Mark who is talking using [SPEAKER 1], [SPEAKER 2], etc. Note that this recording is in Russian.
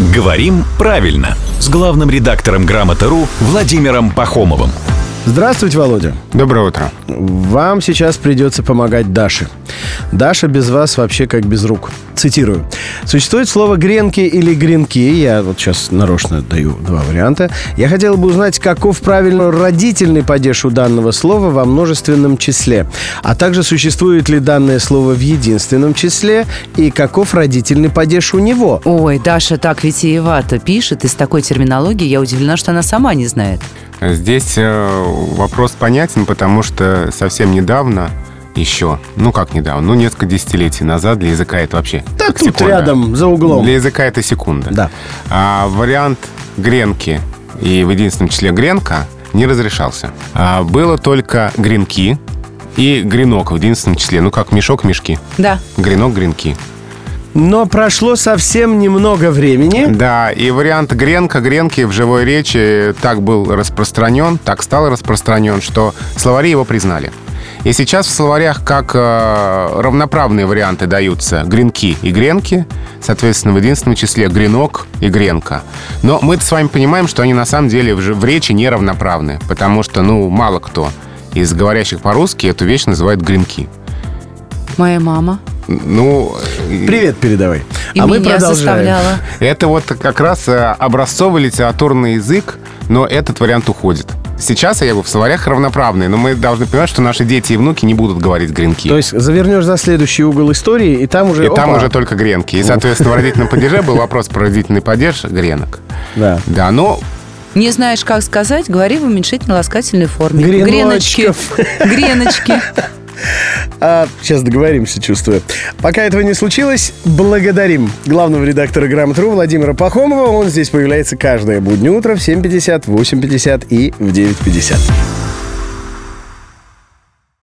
[SPEAKER 1] Говорим правильно с главным редактором Грамоты.ру Владимиром Пахомовым.
[SPEAKER 2] Здравствуйте, Володя.
[SPEAKER 3] Доброе утро.
[SPEAKER 2] Вам сейчас придется помогать Даше. Даша без вас вообще как без рук. Цитирую. Существует слово «гренки» или «гренки». Я вот сейчас нарочно даю два варианта. Я хотел бы узнать, каков правильно родительный падеж у данного слова во множественном числе. А также существует ли данное слово в единственном числе и каков родительный падеж у него.
[SPEAKER 4] Ой, Даша так витиевато пишет, и с такой терминологией я удивлена, что она сама не знает.
[SPEAKER 3] Здесь э, вопрос понятен, потому что совсем недавно еще, ну как недавно, ну несколько десятилетий назад для языка это вообще как
[SPEAKER 2] тут
[SPEAKER 3] секунда.
[SPEAKER 2] рядом, за углом.
[SPEAKER 3] Для языка это секунда.
[SPEAKER 2] Да.
[SPEAKER 3] А вариант гренки и в единственном числе гренка не разрешался. А было только гренки и гренок в единственном числе. Ну как мешок, мешки.
[SPEAKER 4] Да.
[SPEAKER 3] Гренок, гренки.
[SPEAKER 2] Но прошло совсем немного времени.
[SPEAKER 3] Да, и вариант гренка, гренки в живой речи так был распространен, так стал распространен, что словари его признали. И сейчас в словарях как э, равноправные варианты даются гренки и гренки, соответственно, в единственном числе гренок и гренка. Но мы с вами понимаем, что они на самом деле в, в речи не равноправны, потому что, ну, мало кто из говорящих по-русски эту вещь называет гренки.
[SPEAKER 4] Моя мама.
[SPEAKER 3] Ну,
[SPEAKER 2] Привет передавай.
[SPEAKER 4] И
[SPEAKER 2] а мы продолжаем.
[SPEAKER 4] заставляла.
[SPEAKER 3] Это вот как раз э, образцовый литературный язык, но этот вариант уходит. Сейчас, я говорю, в словарях равноправные, но мы должны понимать, что наши дети и внуки не будут говорить гренки.
[SPEAKER 2] То есть завернешь за следующий угол истории, и там уже...
[SPEAKER 3] и там
[SPEAKER 2] опа.
[SPEAKER 3] уже только гренки. И, соответственно, в родительном падеже был вопрос про родительный падеж гренок.
[SPEAKER 2] Да.
[SPEAKER 3] Да, но
[SPEAKER 4] Не знаешь, как сказать, говори в уменьшительно-ласкательной форме. Греночки. Греночки.
[SPEAKER 2] А, сейчас договоримся, чувствую. Пока этого не случилось, благодарим главного редактора «Грамотру» Владимира Пахомова. Он здесь появляется каждое буднее утро в 7.50, 8.50 и в 9.50.